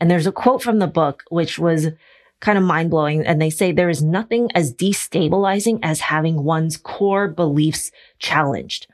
And there's a quote from the book, which was kind of mind blowing. And they say there is nothing as destabilizing as having one's core beliefs challenged.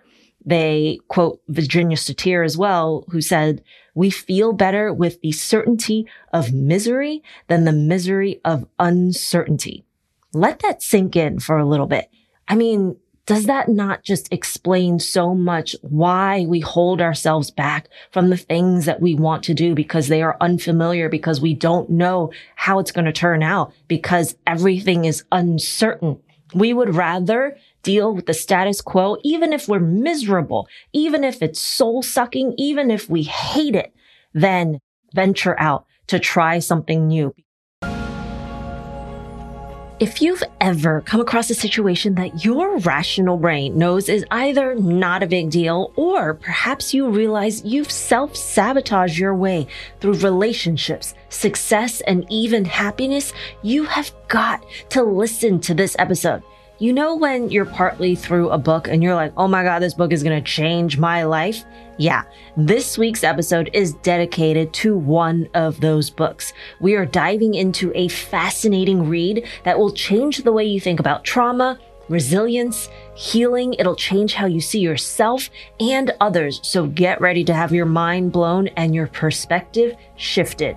They quote Virginia Satir as well, who said, we feel better with the certainty of misery than the misery of uncertainty. Let that sink in for a little bit. I mean, does that not just explain so much why we hold ourselves back from the things that we want to do because they are unfamiliar, because we don't know how it's going to turn out, because everything is uncertain? We would rather deal with the status quo, even if we're miserable, even if it's soul sucking, even if we hate it, than venture out to try something new. If you've ever come across a situation that your rational brain knows is either not a big deal, or perhaps you realize you've self sabotaged your way through relationships, success, and even happiness, you have got to listen to this episode. You know, when you're partly through a book and you're like, oh my God, this book is going to change my life? Yeah, this week's episode is dedicated to one of those books. We are diving into a fascinating read that will change the way you think about trauma, resilience, healing. It'll change how you see yourself and others. So get ready to have your mind blown and your perspective shifted.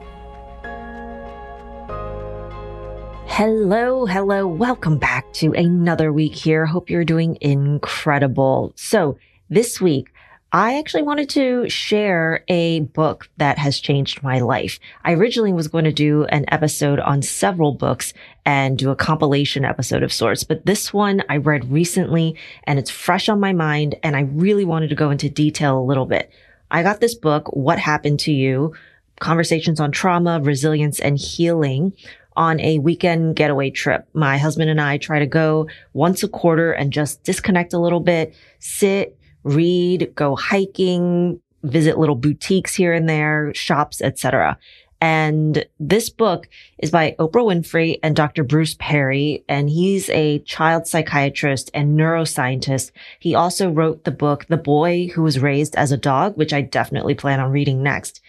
Hello, hello. Welcome back to another week here. Hope you're doing incredible. So this week, I actually wanted to share a book that has changed my life. I originally was going to do an episode on several books and do a compilation episode of sorts, but this one I read recently and it's fresh on my mind and I really wanted to go into detail a little bit. I got this book, What Happened to You? Conversations on Trauma, Resilience, and Healing on a weekend getaway trip. My husband and I try to go once a quarter and just disconnect a little bit, sit, read, go hiking, visit little boutiques here and there, shops, etc. And this book is by Oprah Winfrey and Dr. Bruce Perry, and he's a child psychiatrist and neuroscientist. He also wrote the book, The Boy Who Was Raised as a Dog, which I definitely plan on reading next.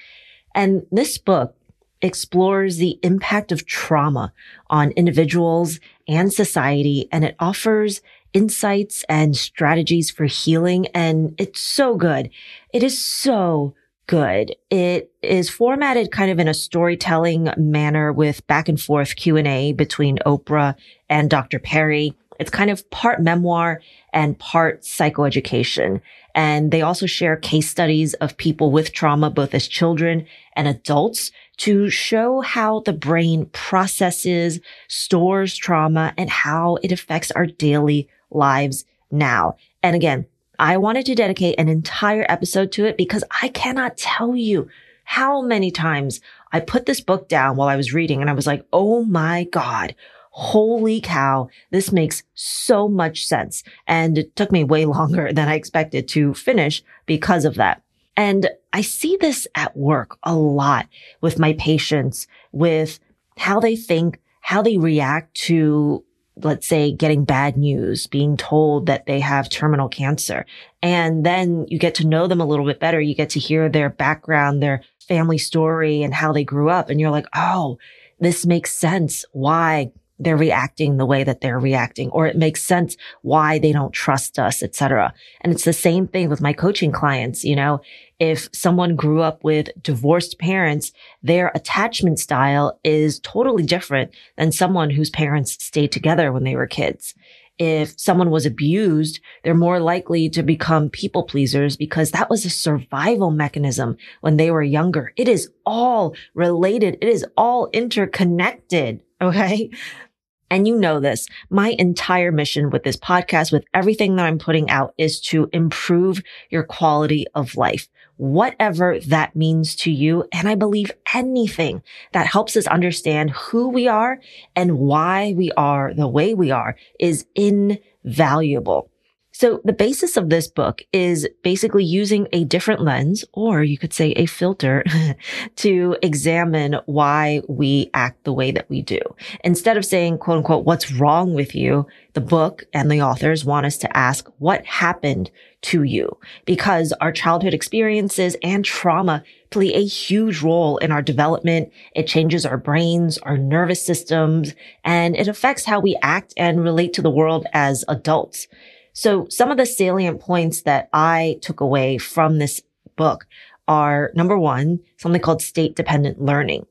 And this book explores the impact of trauma on individuals and society, and it offers insights and strategies for healing. And it's so good. It is so good. It is formatted kind of in a storytelling manner with back and forth Q&A between Oprah and Dr. Perry. It's kind of part memoir and part psychoeducation. And they also share case studies of people with trauma, both as children and adults to show how the brain processes, stores trauma and how it affects our daily lives now. And again, I wanted to dedicate an entire episode to it because I cannot tell you how many times I put this book down while I was reading and I was like, Oh my God. Holy cow. This makes so much sense. And it took me way longer than I expected to finish because of that. And I see this at work a lot with my patients, with how they think, how they react to, let's say, getting bad news, being told that they have terminal cancer. And then you get to know them a little bit better. You get to hear their background, their family story and how they grew up. And you're like, Oh, this makes sense why they're reacting the way that they're reacting, or it makes sense why they don't trust us, etc. And it's the same thing with my coaching clients. You know, if someone grew up with divorced parents, their attachment style is totally different than someone whose parents stayed together when they were kids. If someone was abused, they're more likely to become people pleasers because that was a survival mechanism when they were younger. It is all related. It is all interconnected. Okay. And you know this. My entire mission with this podcast, with everything that I'm putting out is to improve your quality of life, whatever that means to you. And I believe anything that helps us understand who we are and why we are the way we are is invaluable. So the basis of this book is basically using a different lens, or you could say a filter to examine why we act the way that we do. Instead of saying, quote unquote, what's wrong with you? The book and the authors want us to ask what happened to you because our childhood experiences and trauma play a huge role in our development. It changes our brains, our nervous systems, and it affects how we act and relate to the world as adults. So some of the salient points that I took away from this book are number one, something called state dependent learning.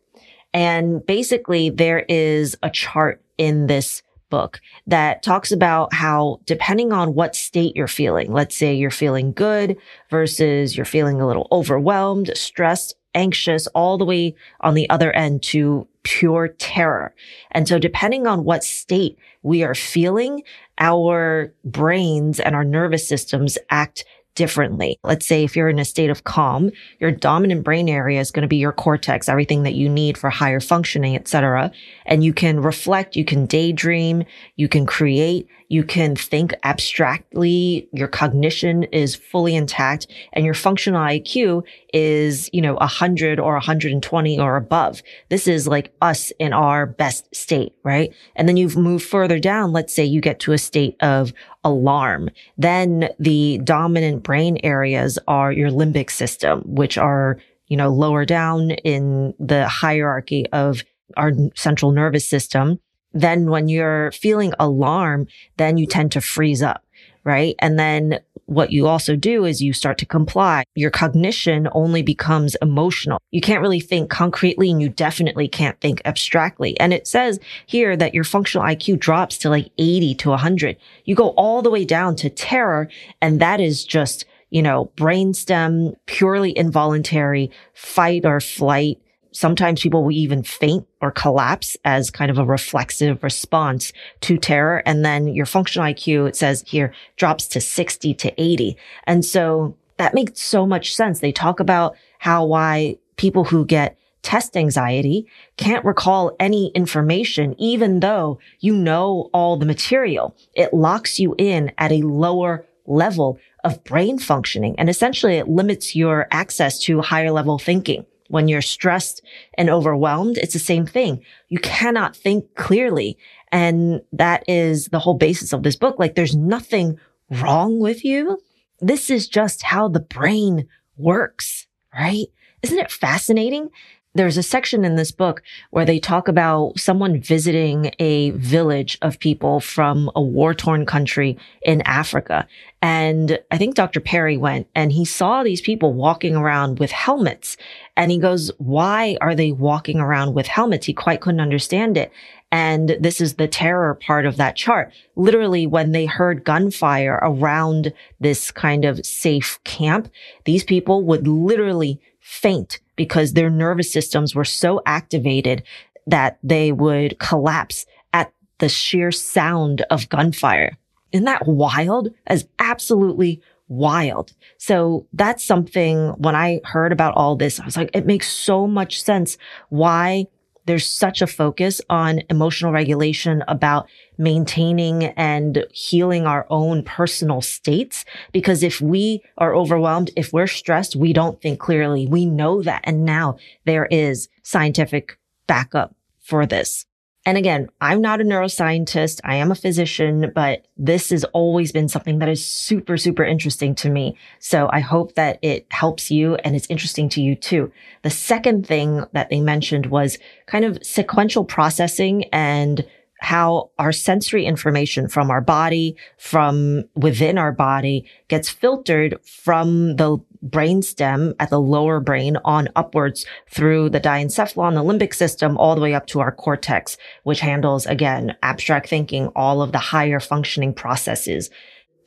And basically there is a chart in this book that talks about how depending on what state you're feeling, let's say you're feeling good versus you're feeling a little overwhelmed, stressed, anxious, all the way on the other end to pure terror. And so depending on what state we are feeling, our brains and our nervous systems act differently. Let's say if you're in a state of calm, your dominant brain area is going to be your cortex, everything that you need for higher functioning, etc. And you can reflect, you can daydream, you can create, you can think abstractly. Your cognition is fully intact and your functional IQ is, you know, 100 or 120 or above. This is like us in our best state, right? And then you've moved further down. Let's say you get to a state of alarm. Then the dominant brain areas are your limbic system, which are, you know, lower down in the hierarchy of our central nervous system then when you're feeling alarm, then you tend to freeze up, right? And then what you also do is you start to comply. Your cognition only becomes emotional. You can't really think concretely and you definitely can't think abstractly. And it says here that your functional IQ drops to like 80 to 100. You go all the way down to terror. And that is just, you know, brainstem, purely involuntary fight or flight Sometimes people will even faint or collapse as kind of a reflexive response to terror. And then your functional IQ, it says here, drops to 60 to 80. And so that makes so much sense. They talk about how why people who get test anxiety can't recall any information, even though you know all the material. It locks you in at a lower level of brain functioning. And essentially it limits your access to higher level thinking. When you're stressed and overwhelmed, it's the same thing. You cannot think clearly. And that is the whole basis of this book. Like there's nothing wrong with you. This is just how the brain works, right? Isn't it fascinating? There's a section in this book where they talk about someone visiting a village of people from a war torn country in Africa. And I think Dr. Perry went and he saw these people walking around with helmets. And he goes, why are they walking around with helmets? He quite couldn't understand it. And this is the terror part of that chart. Literally, when they heard gunfire around this kind of safe camp, these people would literally faint because their nervous systems were so activated that they would collapse at the sheer sound of gunfire. Isn't that wild? As absolutely wild. So that's something when I heard about all this, I was like, it makes so much sense why there's such a focus on emotional regulation about maintaining and healing our own personal states. Because if we are overwhelmed, if we're stressed, we don't think clearly. We know that. And now there is scientific backup for this. And again, I'm not a neuroscientist. I am a physician, but this has always been something that is super, super interesting to me. So I hope that it helps you and it's interesting to you too. The second thing that they mentioned was kind of sequential processing and how our sensory information from our body, from within our body gets filtered from the brainstem at the lower brain on upwards through the diencephalon, the limbic system, all the way up to our cortex, which handles again, abstract thinking, all of the higher functioning processes.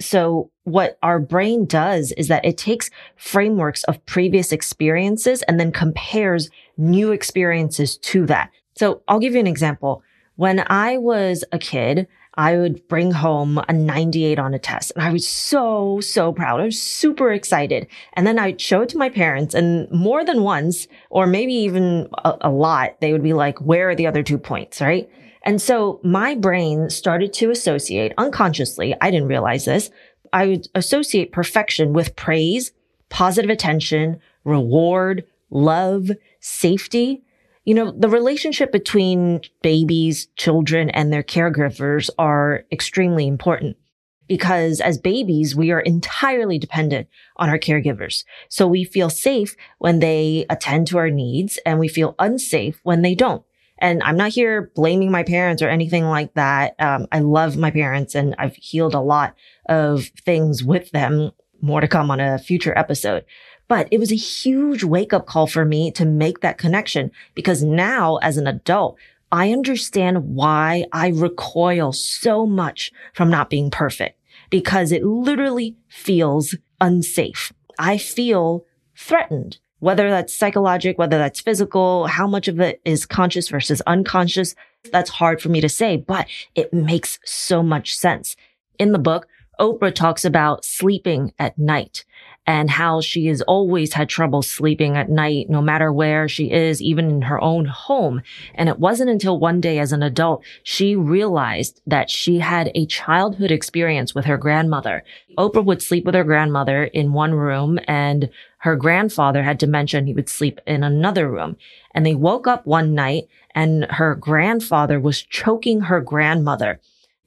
So what our brain does is that it takes frameworks of previous experiences and then compares new experiences to that. So I'll give you an example. When I was a kid, I would bring home a 98 on a test and I was so, so proud. I was super excited. And then I'd show it to my parents and more than once, or maybe even a, a lot, they would be like, where are the other two points? Right. And so my brain started to associate unconsciously. I didn't realize this. I would associate perfection with praise, positive attention, reward, love, safety. You know, the relationship between babies, children, and their caregivers are extremely important because as babies, we are entirely dependent on our caregivers. So we feel safe when they attend to our needs and we feel unsafe when they don't. And I'm not here blaming my parents or anything like that. Um, I love my parents and I've healed a lot of things with them. More to come on a future episode. But it was a huge wake up call for me to make that connection because now as an adult, I understand why I recoil so much from not being perfect because it literally feels unsafe. I feel threatened, whether that's psychological, whether that's physical, how much of it is conscious versus unconscious. That's hard for me to say, but it makes so much sense. In the book, Oprah talks about sleeping at night and how she has always had trouble sleeping at night, no matter where she is, even in her own home. And it wasn't until one day as an adult, she realized that she had a childhood experience with her grandmother. Oprah would sleep with her grandmother in one room and her grandfather had dementia and he would sleep in another room. And they woke up one night and her grandfather was choking her grandmother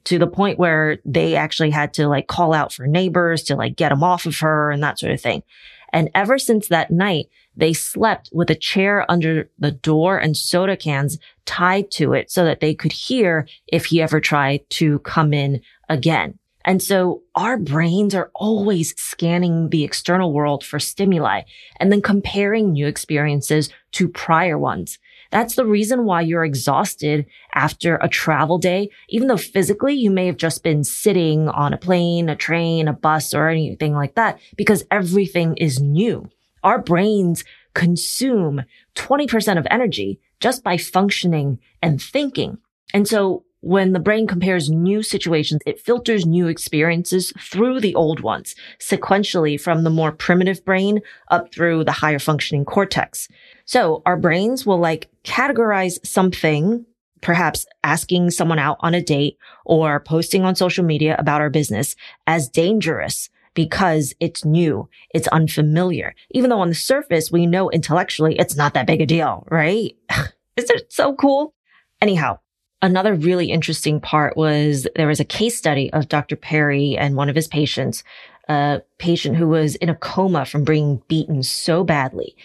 to the point where they actually had to like call out for neighbors to like get them off of her and that sort of thing. And ever since that night, they slept with a chair under the door and soda cans tied to it so that they could hear if he ever tried to come in again. And so our brains are always scanning the external world for stimuli and then comparing new experiences to prior ones. That's the reason why you're exhausted after a travel day, even though physically you may have just been sitting on a plane, a train, a bus, or anything like that, because everything is new. Our brains consume 20% of energy just by functioning and thinking. And so when the brain compares new situations, it filters new experiences through the old ones sequentially from the more primitive brain up through the higher functioning cortex. So our brains will like categorize something, perhaps asking someone out on a date or posting on social media about our business as dangerous because it's new. It's unfamiliar. Even though on the surface, we know intellectually it's not that big a deal, right? Is it so cool? Anyhow, Another really interesting part was there was a case study of Dr. Perry and one of his patients, a patient who was in a coma from being beaten so badly.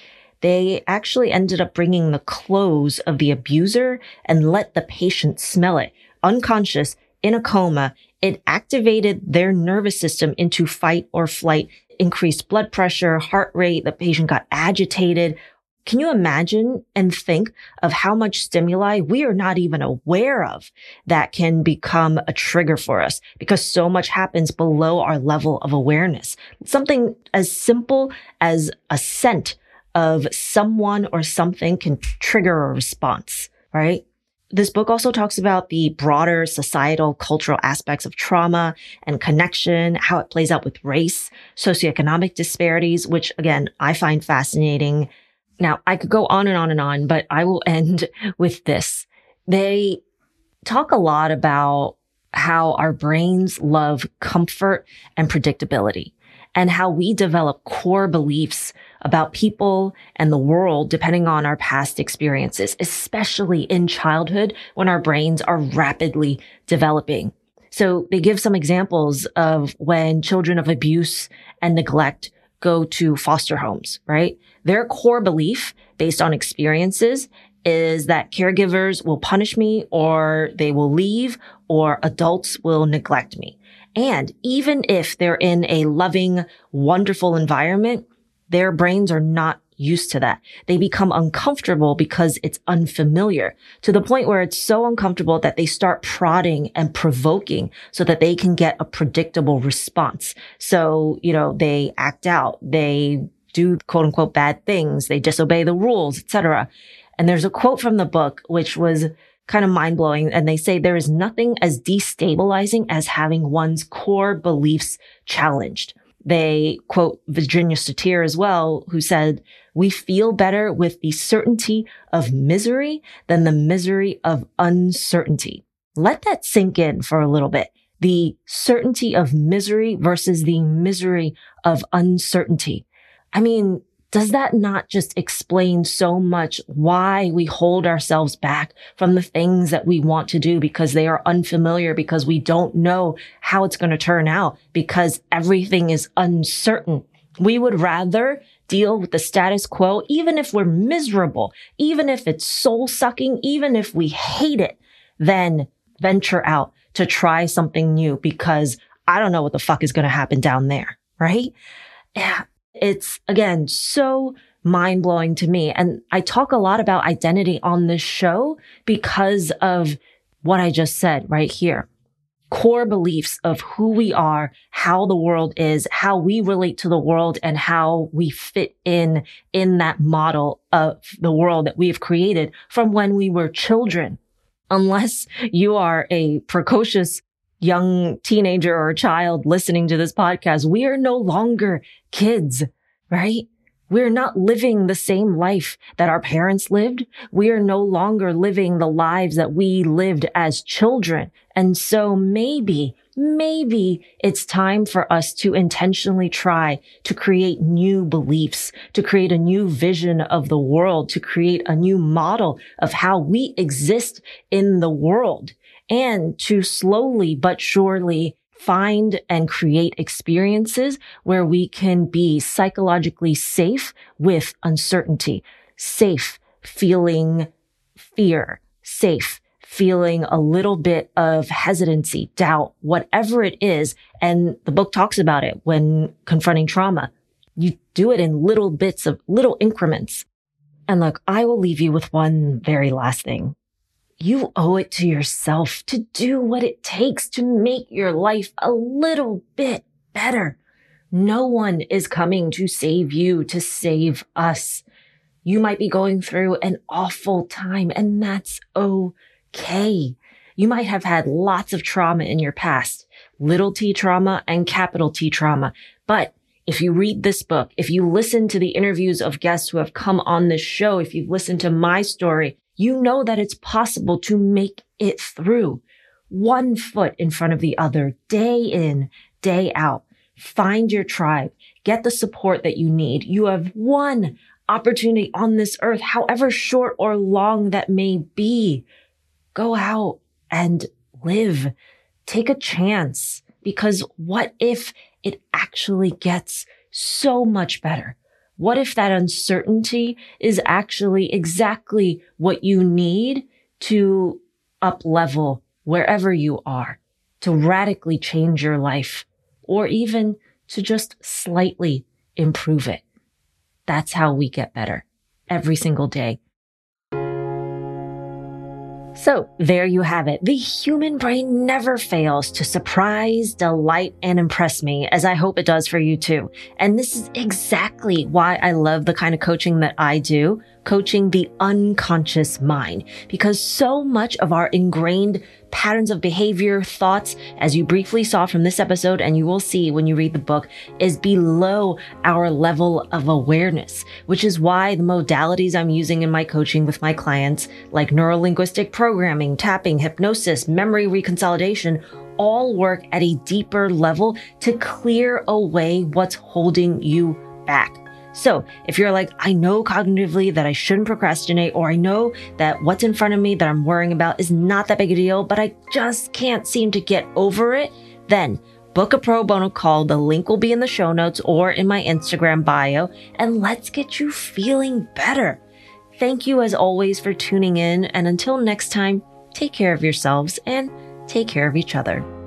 They actually ended up bringing the clothes of the abuser and let the patient smell it. Unconscious, in a coma, it activated their nervous system into fight or flight, increased blood pressure, heart rate. The patient got agitated, can you imagine and think of how much stimuli we are not even aware of that can become a trigger for us because so much happens below our level of awareness? Something as simple as a scent of someone or something can trigger a response, right? This book also talks about the broader societal cultural aspects of trauma and connection, how it plays out with race, socioeconomic disparities, which again, I find fascinating now, I could go on and on and on, but I will end with this. They talk a lot about how our brains love comfort and predictability and how we develop core beliefs about people and the world depending on our past experiences, especially in childhood when our brains are rapidly developing. So they give some examples of when children of abuse and neglect go to foster homes, right? Their core belief based on experiences is that caregivers will punish me or they will leave or adults will neglect me. And even if they're in a loving, wonderful environment, their brains are not used to that. They become uncomfortable because it's unfamiliar to the point where it's so uncomfortable that they start prodding and provoking so that they can get a predictable response. So, you know, they act out, they do quote unquote bad things, they disobey the rules, etc. And there's a quote from the book which was kind of mind blowing. And they say there is nothing as destabilizing as having one's core beliefs challenged. They quote Virginia Satir as well, who said, we feel better with the certainty of misery than the misery of uncertainty. Let that sink in for a little bit. the certainty of misery versus the misery of uncertainty. I mean, does that not just explain so much why we hold ourselves back from the things that we want to do because they are unfamiliar, because we don't know how it's going to turn out, because everything is uncertain? We would rather deal with the status quo, even if we're miserable, even if it's soul sucking, even if we hate it, than venture out to try something new because I don't know what the fuck is going to happen down there. Right. Yeah. It's again, so mind blowing to me. And I talk a lot about identity on this show because of what I just said right here. Core beliefs of who we are, how the world is, how we relate to the world and how we fit in in that model of the world that we've created from when we were children. Unless you are a precocious young teenager or child listening to this podcast, we are no longer kids, right? We're not living the same life that our parents lived. We are no longer living the lives that we lived as children. And so maybe, maybe it's time for us to intentionally try to create new beliefs, to create a new vision of the world, to create a new model of how we exist in the world and to slowly but surely find and create experiences where we can be psychologically safe with uncertainty, safe feeling fear, safe feeling a little bit of hesitancy, doubt, whatever it is. And the book talks about it when confronting trauma. You do it in little bits of little increments. And look, I will leave you with one very last thing you owe it to yourself to do what it takes to make your life a little bit better. No one is coming to save you, to save us. You might be going through an awful time and that's okay. You might have had lots of trauma in your past, little t trauma and capital T trauma. But if you read this book, if you listen to the interviews of guests who have come on this show, if you've listened to my story, you know that it's possible to make it through one foot in front of the other, day in, day out. Find your tribe. Get the support that you need. You have one opportunity on this earth, however short or long that may be. Go out and live. Take a chance because what if it actually gets so much better? What if that uncertainty is actually exactly what you need to up level wherever you are, to radically change your life, or even to just slightly improve it? That's how we get better every single day. So there you have it. The human brain never fails to surprise, delight, and impress me, as I hope it does for you too. And this is exactly why I love the kind of coaching that I do coaching the unconscious mind because so much of our ingrained patterns of behavior, thoughts, as you briefly saw from this episode and you will see when you read the book, is below our level of awareness, which is why the modalities I'm using in my coaching with my clients, like neurolinguistic programming, tapping, hypnosis, memory reconsolidation, all work at a deeper level to clear away what's holding you back. So if you're like, I know cognitively that I shouldn't procrastinate, or I know that what's in front of me that I'm worrying about is not that big a deal, but I just can't seem to get over it, then book a pro bono call. The link will be in the show notes or in my Instagram bio, and let's get you feeling better. Thank you as always for tuning in. And until next time, take care of yourselves and take care of each other.